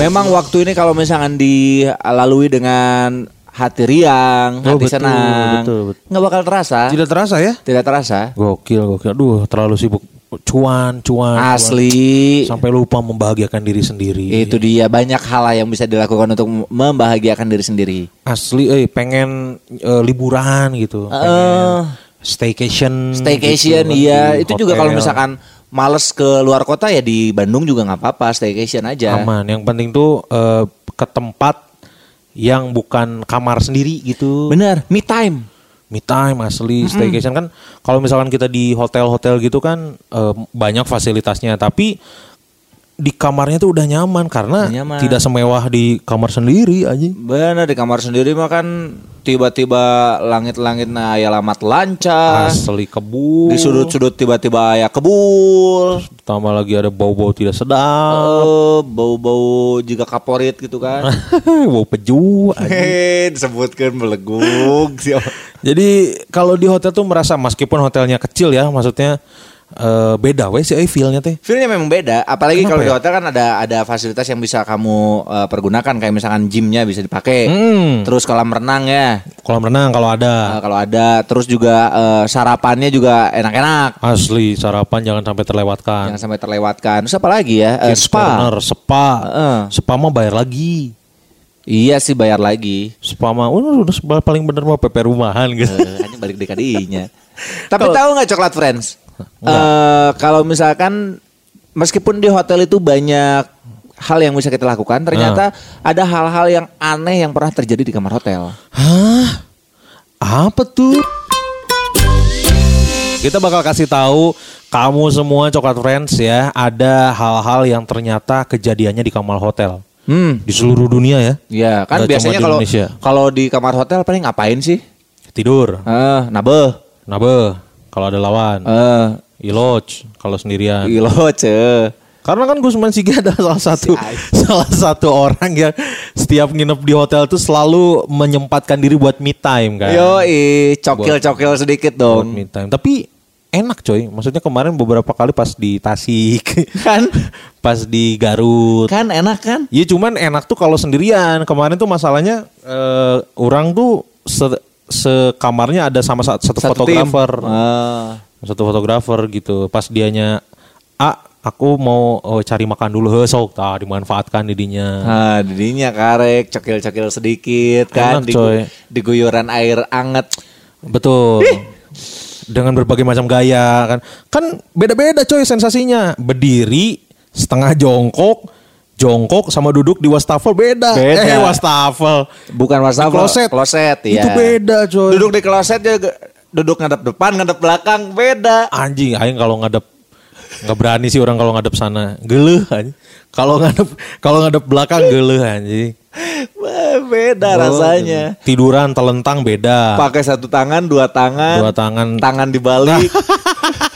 Memang waktu ini kalau misalkan dilalui dengan hati riang, Oh, hati betul, senang, betul, betul. nggak bakal terasa. Tidak terasa ya? Tidak terasa. Gokil, gokil. Aduh, terlalu sibuk cuan, cuan. cuan. Asli. Sampai lupa membahagiakan diri sendiri. Itu dia banyak hal yang bisa dilakukan untuk membahagiakan diri sendiri. Asli, eh pengen eh, liburan gitu. Pengen staycation. Staycation gitu, iya, itu juga kalau misalkan males ke luar kota ya di Bandung juga nggak apa-apa, staycation aja. aman. Yang penting tuh eh, ke tempat yang bukan kamar sendiri gitu. Bener, me time. Me time asli staycation kan kalau misalkan kita di hotel-hotel gitu kan eh, banyak fasilitasnya tapi di kamarnya tuh udah nyaman karena Udah nyaman. tidak semewah di kamar sendiri aja. Bener di kamar sendiri mah kan tiba-tiba langit-langit nah aya lamat lancar. Asli kebul. Di sudut-sudut tiba-tiba aya kebul. Tambah lagi ada bau-bau tidak sedap. Eh, bau-bau juga kaporit gitu kan. bau peju. aja. Disebutkan siapa. Jadi kalau di hotel tuh merasa meskipun hotelnya kecil ya maksudnya eh, beda weh sih feel-nya teh. Feelnya memang beda, apalagi kalau di ya? hotel kan ada ada fasilitas yang bisa kamu eh, pergunakan kayak misalkan gymnya bisa dipakai, Hmm. terus kolam renang ya Kolam renang kalau ada. eh, kalau ada, terus juga eh, sarapannya juga enak-enak, Asli sarapan jangan sampai terlewatkan. jangan sampai terlewatkan. Terus apa lagi ya? Kids spa. corner, spa. Heeh. Spa mah bayar lagi. Iya sih bayar lagi. Spa mah udah, spa paling bener mah PP rumahan gitu. Hanya balik DKDI-nya. Tapi tahu nggak coklat friends? Eh, kalau misalkan meskipun di hotel itu banyak hal yang bisa kita lakukan, ternyata ada hal-hal yang aneh yang pernah terjadi di kamar hotel. Hah? Apa tuh? Kita bakal kasih tahu kamu semua coklat friends ya, ada hal-hal yang ternyata kejadiannya di kamar hotel Hmm. di seluruh dunia ya. Ya kan Nggak cuma biasanya kalau kalau di kamar hotel paling ngapain sih? Tidur, Eh, nabeh. nabe, kalau ada lawan, Eh, iloj kalau sendirian. ilo ce. Karena kan Gusman Sige adalah salah satu salah satu orang yang setiap nginep di hotel tuh selalu menyempatkan diri buat me time kan. Yo, cokil-cokil sedikit buat dong. me time. Tapi enak coy. Maksudnya kemarin beberapa kali pas di Tasik, Kan? pas di Garut. Kan enak kan? Iya cuman enak tuh kalau sendirian. Kemarin tuh masalahnya eh, orang tuh sekamarnya ada sama satu, satu fotografer. Ah. Satu fotografer gitu. Pas dianya, "Ah, aku mau oh, cari makan dulu he sok." Tah dimanfaatkan didinya. Nah, didinya karek, cokil-cokil sedikit kan Enak, di, coy. air anget. Betul. Dengan berbagai macam gaya kan. Kan beda-beda coy sensasinya. Berdiri, setengah jongkok, jongkok sama duduk di wastafel beda. Beda. Eh wastafel. Bukan wastafel, kloset. kloset ya. Itu beda coy. Duduk di kloset juga duduk ngadep depan, ngadep belakang beda. Anjing, aing kalau ngadep nggak berani sih orang kalau ngadep sana. Geleh anjing. Kalau ngadep kalau ngadep belakang geleh anjing. Wah, beda rasanya. Tiduran telentang beda. Pakai satu tangan, dua tangan, Dua tangan tangan dibalik.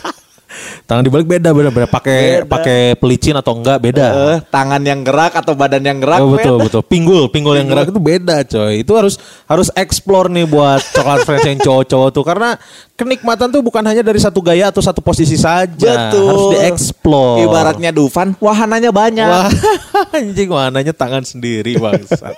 tangan dibalik beda beda beda. Pakai pakai pelicin atau enggak beda. Eh, tangan yang gerak atau badan yang gerak Oh, betul beda. betul. Pinggul, pinggul yang gerak itu beda, coy. Itu harus harus explore nih buat coklat friends yang cowok-cowok tuh karena kenikmatan tuh bukan hanya dari satu gaya atau satu posisi saja. Betul. Harus dieksplor. Ibaratnya Dufan, wahananya banyak. Wah, anjing warnanya tangan sendiri, Bangsat.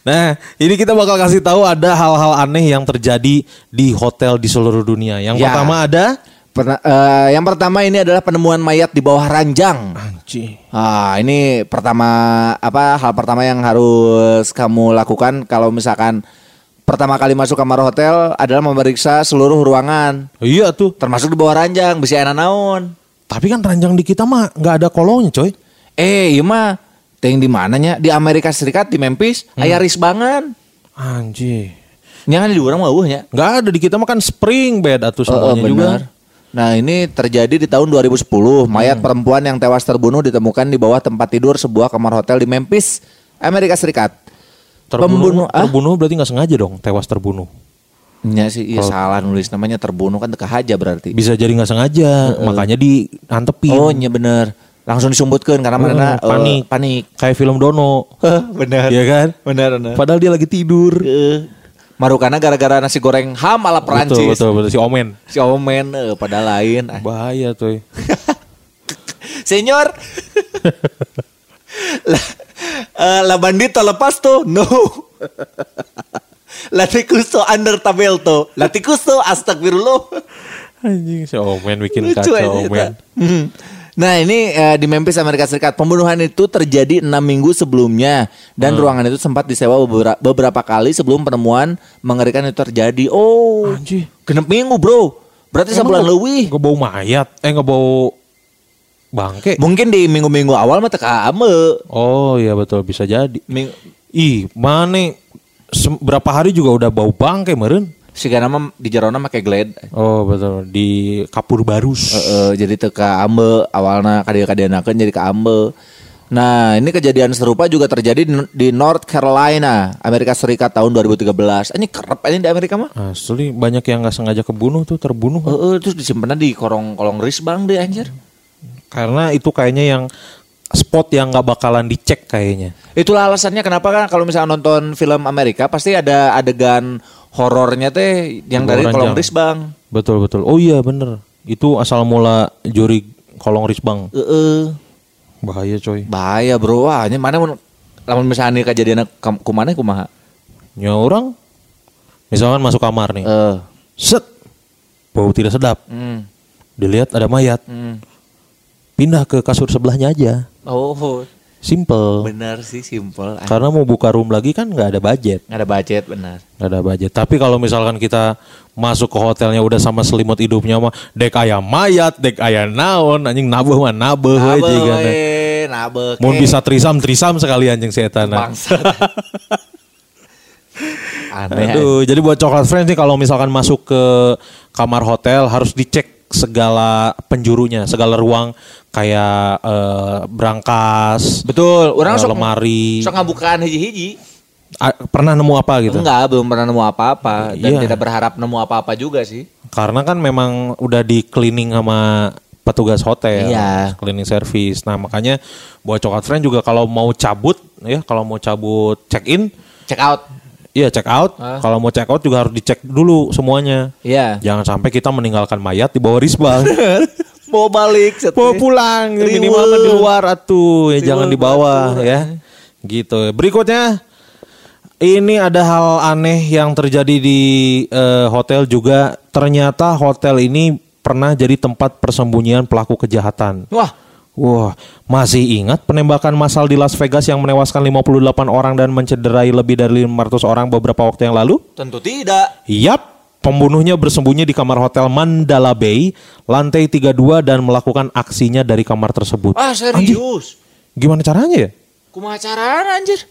Nah, ini kita bakal kasih tahu ada hal-hal aneh yang terjadi di hotel di seluruh dunia. Yang Ya. pertama ada Perna- eh, yang pertama ini adalah penemuan mayat di bawah ranjang. anjing. Ah, ini pertama apa hal pertama yang harus kamu lakukan kalau misalkan pertama kali masuk kamar hotel adalah memeriksa seluruh ruangan, Iya tuh. termasuk di bawah ranjang, bisa enak naon. Tapi kan ranjang di kita mah nggak ada kolongnya, coy. Eh, iya mah ting di mananya? Di Amerika Serikat di Memphis, aya risbangan. Anjing. Nya kan di urang mah eueuh nya. Nggak ada di kita mah kan spring bed atau Oh, semuanya juga. Nah ini terjadi di tahun 2010 Mayat Hmm. perempuan yang tewas terbunuh ditemukan di bawah tempat tidur sebuah kamar hotel di Memphis, Amerika Serikat Terbunuh, Pembunuh, ah? terbunuh berarti nggak sengaja dong tewas terbunuh. Ya sih, iya salah nulis namanya terbunuh kan teka aja berarti. Bisa jadi nggak sengaja, makanya diantepin. Oh iya bener, langsung disumbutkan karena Heeh, mana panik. panik. Kayak film Dono. bener. Iya kan? Bener bener. Padahal dia lagi tidur. Eh, Marukana gara-gara nasi goreng ham ala Perancis. Betul, betul, betul. Si Omen. Si Omen, eh, pada lain. Ah. Bahaya tuh. Senior. lah, Eh, la bandita lepas tuh, no. Latikusto under tabelto. Latikusto astagfirullah. Anjing si Omen bikin Lucu kacau Omen. Hmm. Nah ini eh, di Memphis Amerika Serikat pembunuhan itu terjadi enam minggu sebelumnya dan ruangan itu sempat disewa beberapa, beberapa kali sebelum penemuan mengerikan itu terjadi. Oh, Anjing. genep minggu bro. Berarti sebulan Emang lebih. Nggak bau mayat, eh nggak bau bangke. Mungkin di minggu-minggu awal mah teka ame. Oh iya betul bisa jadi. Ming- Ih, mana berapa hari juga udah bau bangke meren. Si nama di jarona make glad. Oh betul di kapur barus. Heeh, jadi teka ambe awalnya kadia-kadianakeun jadi ke ambe. Nah, ini kejadian serupa juga terjadi di, North Carolina, Amerika Serikat tahun 2013. Ini kerep ini di Amerika mah. Asli banyak yang nggak sengaja kebunuh tuh terbunuh. Heeh, terus disimpan di korong kolong risbang deh anjir. Karena itu kayaknya yang spot yang nggak bakalan dicek kayaknya. Itulah alasannya kenapa kan kalau misalnya nonton film Amerika pasti ada adegan horornya teh yang dari kolong risbang. Betul betul. Oh iya bener. Itu asal mula juri kolong risbang. Heeh. Bahaya coy. Bahaya bro, wah ini mana mun lamun misalnya kejadian kumana kumaha? Ya orang misalkan masuk kamar nih. Eh, Set. Bau tidak sedap. hmm, Dilihat ada mayat. hmm. Pindah ke kasur sebelahnya aja. Oh, Simple. benar sih simple. Karena mau buka room lagi kan nggak ada budget. Nggak ada budget benar. Nggak ada budget. Tapi kalau misalkan kita masuk ke hotelnya udah sama selimut hidupnya mah dek ayam mayat, dek ayam naon, anjing nabuh mah nabuh jigan. we, nabe. Mau bisa trisam trisam sekali anjing setan. bangsat. Aneh. Aduh, jadi buat coklat friends nih kalau misalkan masuk ke kamar hotel harus dicek segala penjurunya, segala ruang kayak eh, berangkas, Betul, orang eh, sok lemari. sok ngabukaan hiji-hiji. Ah, pernah nemu apa gitu? Enggak, belum pernah nemu apa-apa dan Iya. tidak berharap nemu apa-apa juga sih. Karena kan memang udah di cleaning sama petugas hotel, Iya. cleaning service. Nah makanya buat coklat friend juga kalau mau cabut ya, kalau mau cabut check in, Check out. iya check out. Ah. Kalau mau check out juga harus dicek dulu semuanya. Iya. Jangan sampai kita meninggalkan mayat di bawah risbang. Mau balik. Mau pulang Riweuh. minimal di luar atuh, ya jangan di bawah batu, ya. Gitu. Berikutnya ini ada hal aneh yang terjadi di eh, hotel juga. Ternyata hotel ini pernah jadi tempat persembunyian pelaku kejahatan. Wah, Wah, masih ingat penembakan massal di Las Vegas yang menewaskan 58 orang dan mencederai lebih dari 500 orang beberapa waktu yang lalu? tentu tidak. Yap, pembunuhnya bersembunyi di kamar hotel Mandala Bay, lantai 32 dan melakukan aksinya dari kamar tersebut. Ah, serius. Gimana caranya ya? Kumaha carana anjir?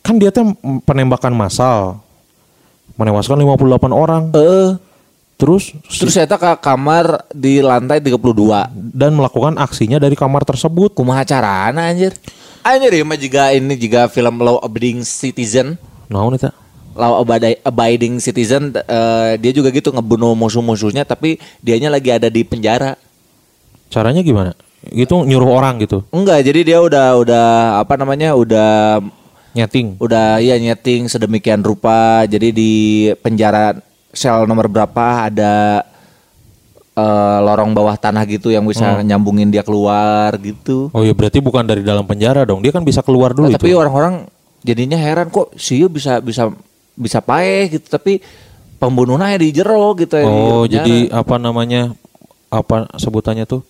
Kan dia tuh penembakan massal. Menewaskan 58 orang. Eh, Terus terus saya ke kamar di lantai 32. dan melakukan aksinya dari kamar tersebut. Kumaha carana anjir? Anjir ya mah juga ini juga film Law Abiding Citizen. Nah, ini tak. Law Abiding, Abiding Citizen eh, dia juga gitu ngebunuh musuh-musuhnya tapi dianya lagi ada di penjara. Caranya gimana? Gitu nyuruh orang gitu. Enggak, jadi dia udah udah apa namanya? udah Nyeting. udah ya nyeting sedemikian rupa. Jadi di penjara sel nomor berapa ada eh, lorong bawah tanah gitu yang bisa nyambungin dia keluar gitu. Oh iya berarti bukan dari dalam penjara dong. Dia kan bisa keluar dulu Nah, tapi orang-orang jadinya heran kok Siu bisa bisa bisa paeh gitu tapi pembunuhnya di jero gitu ya, Oh, jadi apa namanya? Apa sebutannya tuh?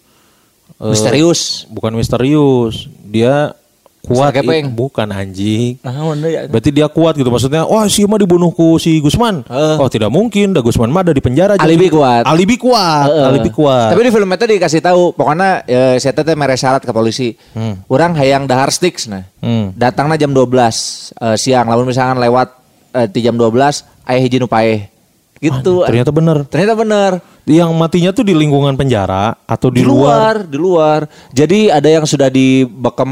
Eh, misterius. bukan misterius. Dia kuat. Kepeng. i- bukan anjing. Nah, mana ya? Berarti dia kuat gitu maksudnya. Wah, si mah dibunuhku si Gusman. Heeh. Oh, tidak mungkin. Da Gusman mah ada di penjara. Alibi Jadi- kuat. Alibi kuat. Heeh. Alibi kuat. Tapi di film itu dikasih tahu, pokoknya ya, saya teh mere syarat ke polisi. Hmm. Orang hayang dahar sticks nah. Hmm. Datangnya jam 12 eh, siang, lalu misalkan lewat eh, di jam 12 aya hiji nu paeh. Gitu. Ternyata bener. Ternyata bener. Yang matinya tuh di lingkungan penjara atau di, Di luar. luar, di luar. Jadi ada yang sudah dibekem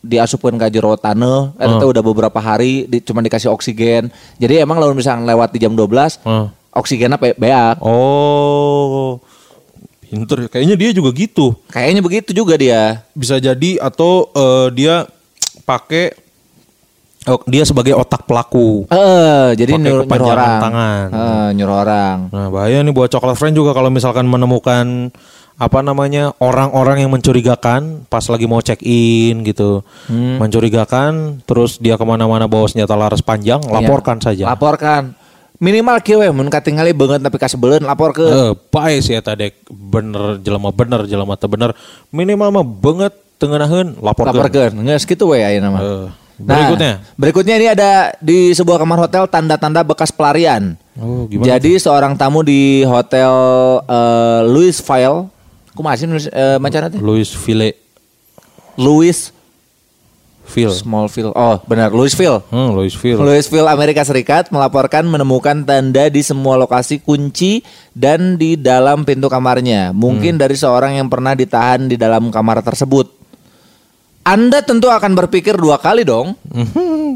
diasupkan ke jero tanah, Hmm. teh udah beberapa hari di, cuma dikasih oksigen. Jadi emang lalu misalkan lewat di jam 12 Hmm. oksigennya pe- beak. Oh. Pinter. ya. Kayaknya dia juga gitu. Kayaknya begitu juga dia. Bisa jadi atau eh, dia pakai oh, dia sebagai otak pelaku. Eh, jadi nyuruh, nyuruh orang. tangan. Eh, nyuruh orang. Nah bahaya nih buat coklat friend juga kalau misalkan menemukan apa namanya orang-orang yang mencurigakan pas lagi mau check in gitu, mencurigakan, terus dia ke mana-mana bawa senjata laras panjang, laporkan saja. Laporkan. Minimal kieu we mun katingali beungeut tapi kasebeuleun lapor ke. Eh, bae sih eta dek bener jelema bener jelema teu bener minimal mah banget tengenaheun laporkeun. Laporkeun. Geus kitu we ayeuna mah. Eh, berikutnya. Nah, berikutnya ini ada di sebuah kamar hotel tanda-tanda bekas pelarian. Oh, gimana? Jadi seorang tamu di hotel eh, Louis File, kumaha sih nulis eh, macana teh? Louis Ville Louis Ville. Smallville. Oh, benar, Louisville. Hmm, Louis Ville. Louisville, Amerika Serikat melaporkan menemukan tanda di semua lokasi kunci dan di dalam pintu kamarnya. Mungkin dari seorang yang pernah ditahan di dalam kamar tersebut. Anda tentu akan berpikir dua kali dong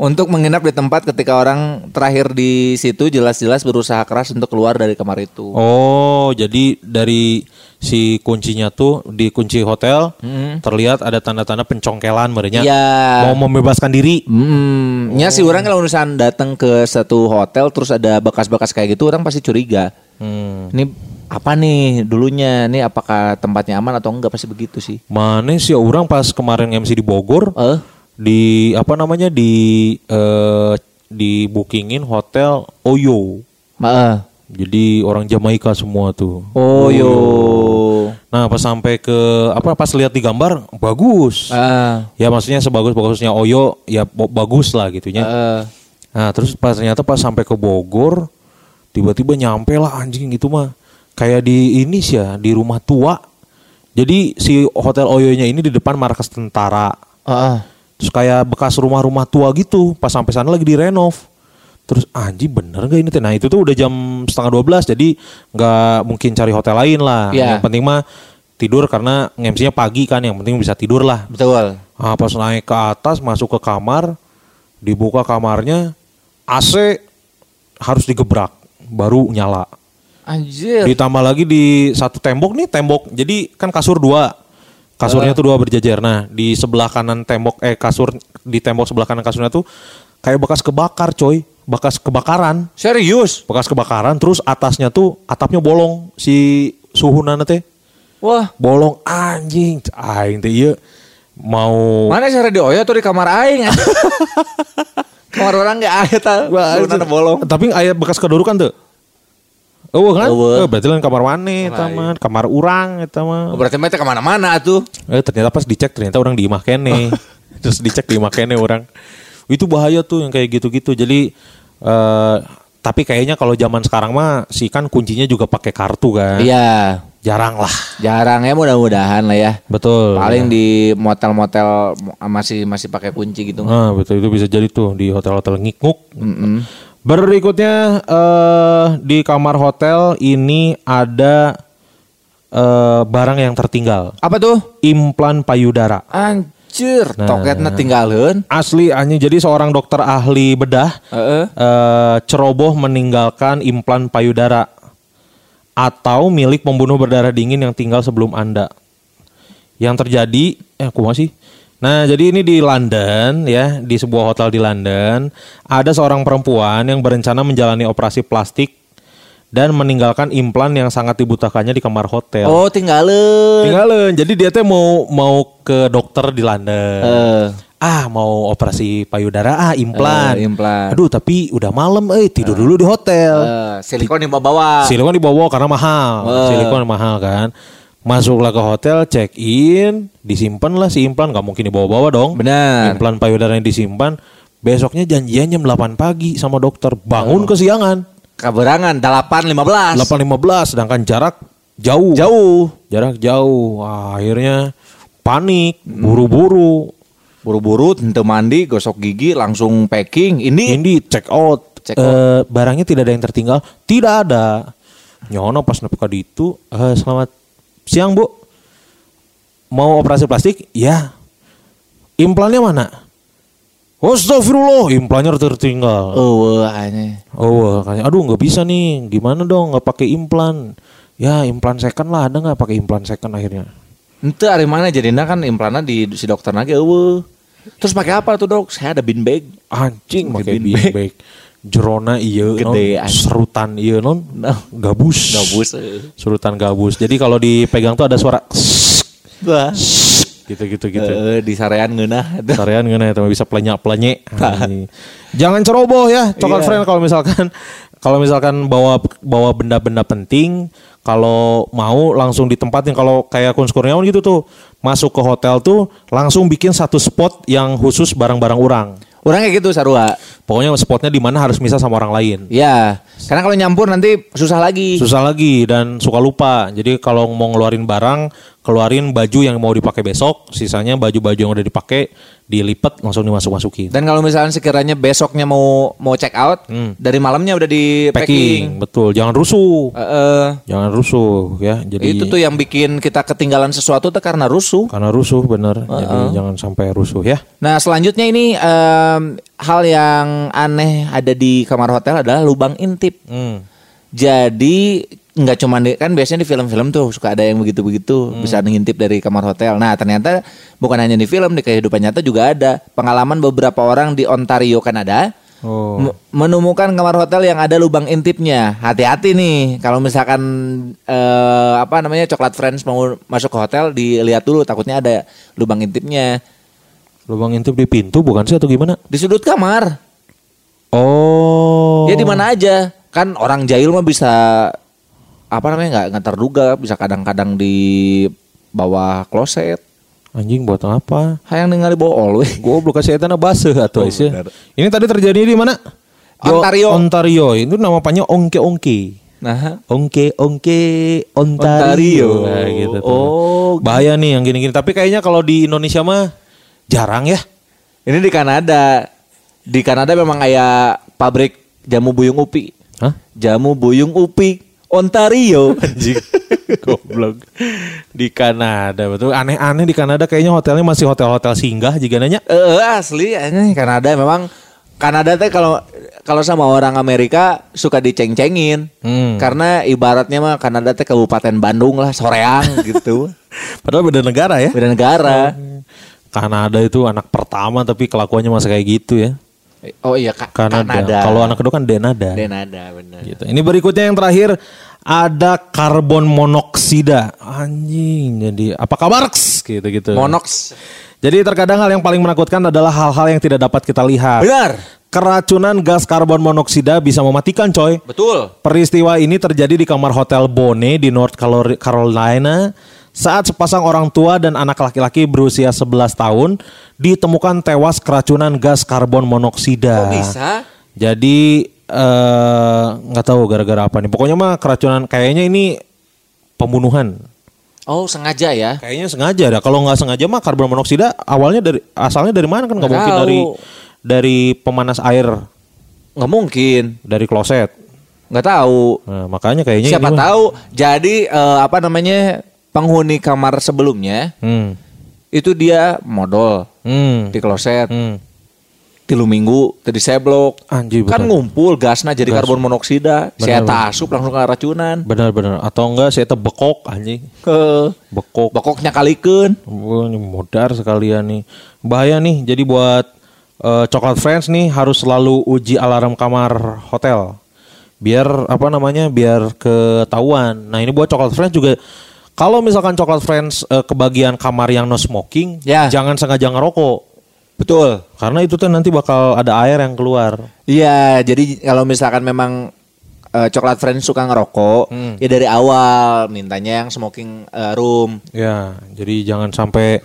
untuk menginap di tempat ketika orang terakhir di situ jelas-jelas berusaha keras untuk keluar dari kamar itu. Oh, jadi dari si kuncinya tuh di kunci hotel terlihat ada tanda-tanda pencongkelan merenya. Iya. Mau membebaskan diri. Hmm, nya sih orang kalau misalkan datang ke satu hotel terus ada bekas-bekas kayak gitu orang pasti curiga. Hmm. Ini apa nih dulunya? Nih apakah tempatnya aman atau enggak pasti begitu sih. Mana sih orang pas kemarin MC di Bogor Eh, di apa namanya di eh, di bookingin hotel Oyo. maaf. Jadi orang Jamaika semua tuh. Oh yo. Nah pas sampai ke apa pas lihat di gambar bagus. Ah, Ya maksudnya sebagus bagusnya Oyo ya bagus lah gitunya. eh, Nah terus pas ternyata pas sampai ke Bogor tiba-tiba nyampe lah anjing itu mah kayak di ini sih ya di rumah tua. Jadi si hotel Oyonya ini di depan markas tentara. ah, ah. Terus kayak bekas rumah-rumah tua gitu. Pas sampai sana lagi direnov. Terus anjing bener gak ini teh? Nah itu tuh udah jam setengah 12 jadi nggak mungkin cari hotel lain lah. Iya. Yang penting mah tidur karena MC-nya pagi kan. Yang penting bisa tidur lah. betul. Nah, pas naik ke atas masuk ke kamar, dibuka kamarnya, AC harus digebrak baru nyala. Anjir. Ditambah lagi di satu tembok nih tembok. Jadi kan kasur dua. Kasurnya tuh dua berjajar. Nah, di sebelah kanan tembok eh kasur di tembok sebelah kanan kasurnya tuh kayak bekas kebakar, coy. Bekas kebakaran. Serius? Bekas kebakaran terus atasnya tuh atapnya bolong si suhunan teh. Wah, Bolong anjing. Aing teh ieu mau mana sih radio Oyo tuh di kamar aing? kamar orang nggak ada tau. Surunan bolong. Tapi ayat bekas kedudukan tuh. Oh kan? Eueuh. Eh, berarti lain kamar mana eta mah? Kamar urang eta mah. Oh, berarti mereka ke mana-mana tuh. Eh ternyata pas dicek ternyata orang di imah kene. Terus dicek di imah kene orang. Itu bahaya tuh yang kayak gitu-gitu. Jadi eh tapi kayaknya kalau zaman sekarang mah sih kan kuncinya juga pakai kartu kan. Iya. Jarang lah. Jarang ya mudah-mudahan lah ya. Betul. Paling di motel-motel masih masih pakai kunci gitu. Ah, betul itu bisa jadi tuh di hotel-hotel ngikuk. Mm-mm. Berikutnya eh di kamar hotel ini ada eh barang yang tertinggal. Apa tuh? Implan payudara. Anjir, toketnya tinggalin. Asli hanya jadi seorang dokter ahli bedah Heeh. eh, ceroboh meninggalkan implan payudara atau milik pembunuh berdarah dingin yang tinggal sebelum Anda. Yang terjadi eh aku masih Nah, jadi ini di London ya, di sebuah hotel di London, ada seorang perempuan yang berencana menjalani operasi plastik dan meninggalkan implan yang sangat dibutakannya di kamar hotel. Oh, tinggalin. Tinggalin. Jadi dia tuh mau mau ke dokter di London. Eh. Ah, mau operasi payudara ah implan. Eh, implan. Aduh, tapi udah malam eh tidur dulu di hotel. Eh, silikon dibawa. Silikon dibawa karena mahal. Eh. Silikon mahal kan. Masuklah ke hotel, check in, disimpan lah si implan, nggak mungkin dibawa-bawa dong. Benar. Implan payudara yang disimpan. Besoknya janjian jam 8 pagi sama dokter. Bangun kesiangan. Kaberangan 8.15. 8.15 sedangkan jarak jauh. Jauh. Jarak jauh. Wah, akhirnya panik, buru-buru. Buru-buru tentu mandi, gosok gigi, langsung packing. Ini Ini check out. Check Eh, barangnya tidak ada yang tertinggal. Tidak ada. Nyono pas nepi ka ditu, eh, selamat siang bu. Mau operasi plastik? Ya. Implannya mana? Astagfirullah, implannya tertinggal. oh aneh. Oh, katanya, aduh nggak bisa nih, gimana dong nggak pakai implan? Ya implan second lah, ada nggak pakai implan second akhirnya? Ente hari mana jadinya kan implannya di si dokter lagi eueuh. Terus pakai apa tuh dok? Saya ada bean bag. Anjing Pakai bag. bag. Jerona iya Gede, non, serutan iya non gabus Gabus. serutan gabus jadi kalau dipegang tuh ada suara gitu gitu gitu Eh, di sarean ngeunah. Tarian gini ya, bisa pelenyak pelenye. Jangan ceroboh ya, coklat Iya. friend kalau misalkan kalau misalkan bawa bawa benda-benda penting, kalau mau langsung ditempatin kalau kayak Kun Kurniawan gitu tuh masuk ke hotel tuh langsung bikin satu spot yang khusus barang-barang orang. Orang kayak gitu Sarua. Pokoknya spotnya di mana harus misah sama orang lain. Ya, karena kalau nyampur nanti susah lagi. Susah lagi dan suka lupa. Jadi kalau mau ngeluarin barang, keluarin baju yang mau dipakai besok, sisanya baju-baju yang udah dipakai dilipat langsung dimasuk-masukin. Dan kalau misalnya sekiranya besoknya mau mau check out, dari malamnya udah di packing. Packing, betul. Jangan rusuh. Eh, eh, Jangan rusuh ya. Jadi itu tuh yang bikin kita ketinggalan sesuatu tuh karena rusuh. karena rusuh bener. Jadi jangan sampai rusuh ya. Nah selanjutnya ini em, hal yang aneh ada di kamar hotel adalah lubang intip. Hmm. Jadi nggak cuma di, kan biasanya di film-film tuh suka ada yang begitu-begitu bisa ngintip dari kamar hotel. Nah ternyata bukan hanya di film di kehidupan nyata juga ada pengalaman beberapa orang di Ontario Kanada Oh. menemukan kamar hotel yang ada lubang intipnya. Hati-hati nih kalau misalkan eh, apa namanya coklat friends mau masuk ke hotel dilihat dulu takutnya ada lubang intipnya Lubang intip di pintu bukan sih atau gimana? di sudut kamar. Oh. Ya di mana aja. Kan orang jahil mah bisa apa namanya nggak nggak terduga bisa kadang-kadang di bawah kloset. Anjing buat apa? Hayang ningali bool we. Goblok kasih etana base atau Oh, isi. benar. Ini tadi terjadi di mana? Ontario. Ontario. Itu nama panjang Ongke Ongke. Nah, Ongke Ongke Ontario. Ontario. Nah, gitu tuh. Oh. Bahaya nih yang gini-gini. Tapi kayaknya kalau di Indonesia mah jarang ya. ini di Kanada. Di Kanada memang kayak pabrik jamu buyung upi. Hah? Jamu buyung upi Ontario. Anjing. Goblok. Di Kanada betul. Aneh-aneh di Kanada kayaknya hotelnya masih hotel-hotel singgah juga nanya. Eh asli ini Kanada memang Kanada teh kalau kalau sama orang Amerika suka diceng-cengin. Hmm. Karena ibaratnya mah Kanada teh Kabupaten Bandung lah, soreang gitu. Padahal beda negara ya. Beda negara. Kanada itu anak pertama tapi kelakuannya masih kayak gitu ya. Oh iya Ka- Kanada. Kanada. Kalau anak kedua kan Denada. Denada benar. Gitu. Ini berikutnya yang terakhir ada karbon monoksida. Anjing. Jadi apa kabar? Gitu gitu. Monox. Jadi terkadang hal yang paling menakutkan adalah hal-hal yang tidak dapat kita lihat. Benar. Keracunan gas karbon monoksida bisa mematikan coy. Betul. Peristiwa ini terjadi di kamar hotel Bone di North Carol- Carolina saat sepasang orang tua dan anak laki-laki berusia 11 tahun ditemukan tewas keracunan gas karbon monoksida. Kok bisa? Jadi eh, nggak tahu gara-gara apa nih. Pokoknya mah keracunan kayaknya ini pembunuhan. Oh sengaja ya? Kayaknya sengaja dah. Kalau nggak sengaja mah karbon monoksida awalnya dari asalnya dari mana kan nggak mungkin tahu. dari dari pemanas air Nggak mungkin. dari kloset. Nggak tahu. Nah, makanya kayaknya Siapa ini mah- tahu. Jadi eh, apa namanya penghuni kamar sebelumnya Hmm. itu dia modal Hmm. di kloset. Hmm. Tilu minggu tadi seblok. Anjir, Kan bener. ngumpul gasnya jadi Gas. karbon monoksida. Saya benar. asup langsung ke racunan. Benar-benar atau enggak saya teh bekok anjing. Ke Bekok. bokoknya kalikan. Modar sekalian nih. Bahaya nih. Jadi buat eh, coklat friends nih harus selalu uji alarm kamar hotel. Biar apa namanya? Biar ketahuan. Nah, ini buat coklat friends juga kalau misalkan coklat friends eh, kebagian kamar yang no smoking, Ya. jangan sengaja ngerokok. Betul. Karena itu tuh nanti bakal ada air yang keluar. Iya, jadi kalau misalkan memang eh, coklat friends suka ngerokok, Hmm. ya dari awal mintanya yang smoking eh, room. Ya, jadi jangan sampai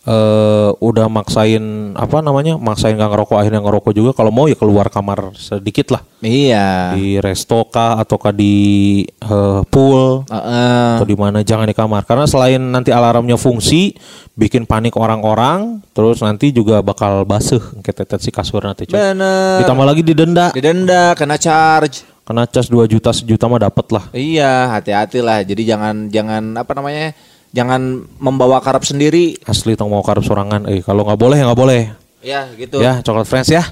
eh udah maksain apa namanya? Maksain gak ngerokok akhirnya ngerokok juga. Kalau mau ya keluar kamar sedikit lah. Iya. Di resto kah ataukah di eh, pool Heeh. atau di mana jangan di kamar. Karena selain nanti alarmnya fungsi, bikin panik orang-orang, terus nanti juga bakal basuh ketetet si kasur nanti. cuy. Bener. Ditambah lagi didenda. Didenda, kena charge. Kena cas 2 juta sejuta mah dapet lah. Iya, hati-hati lah. Jadi jangan jangan apa namanya? Jangan membawa karep sendiri. Asli tong mau karep sorangan. Eh kalau nggak boleh ya nggak boleh. Ya, gitu. Ya, coklat friends ya.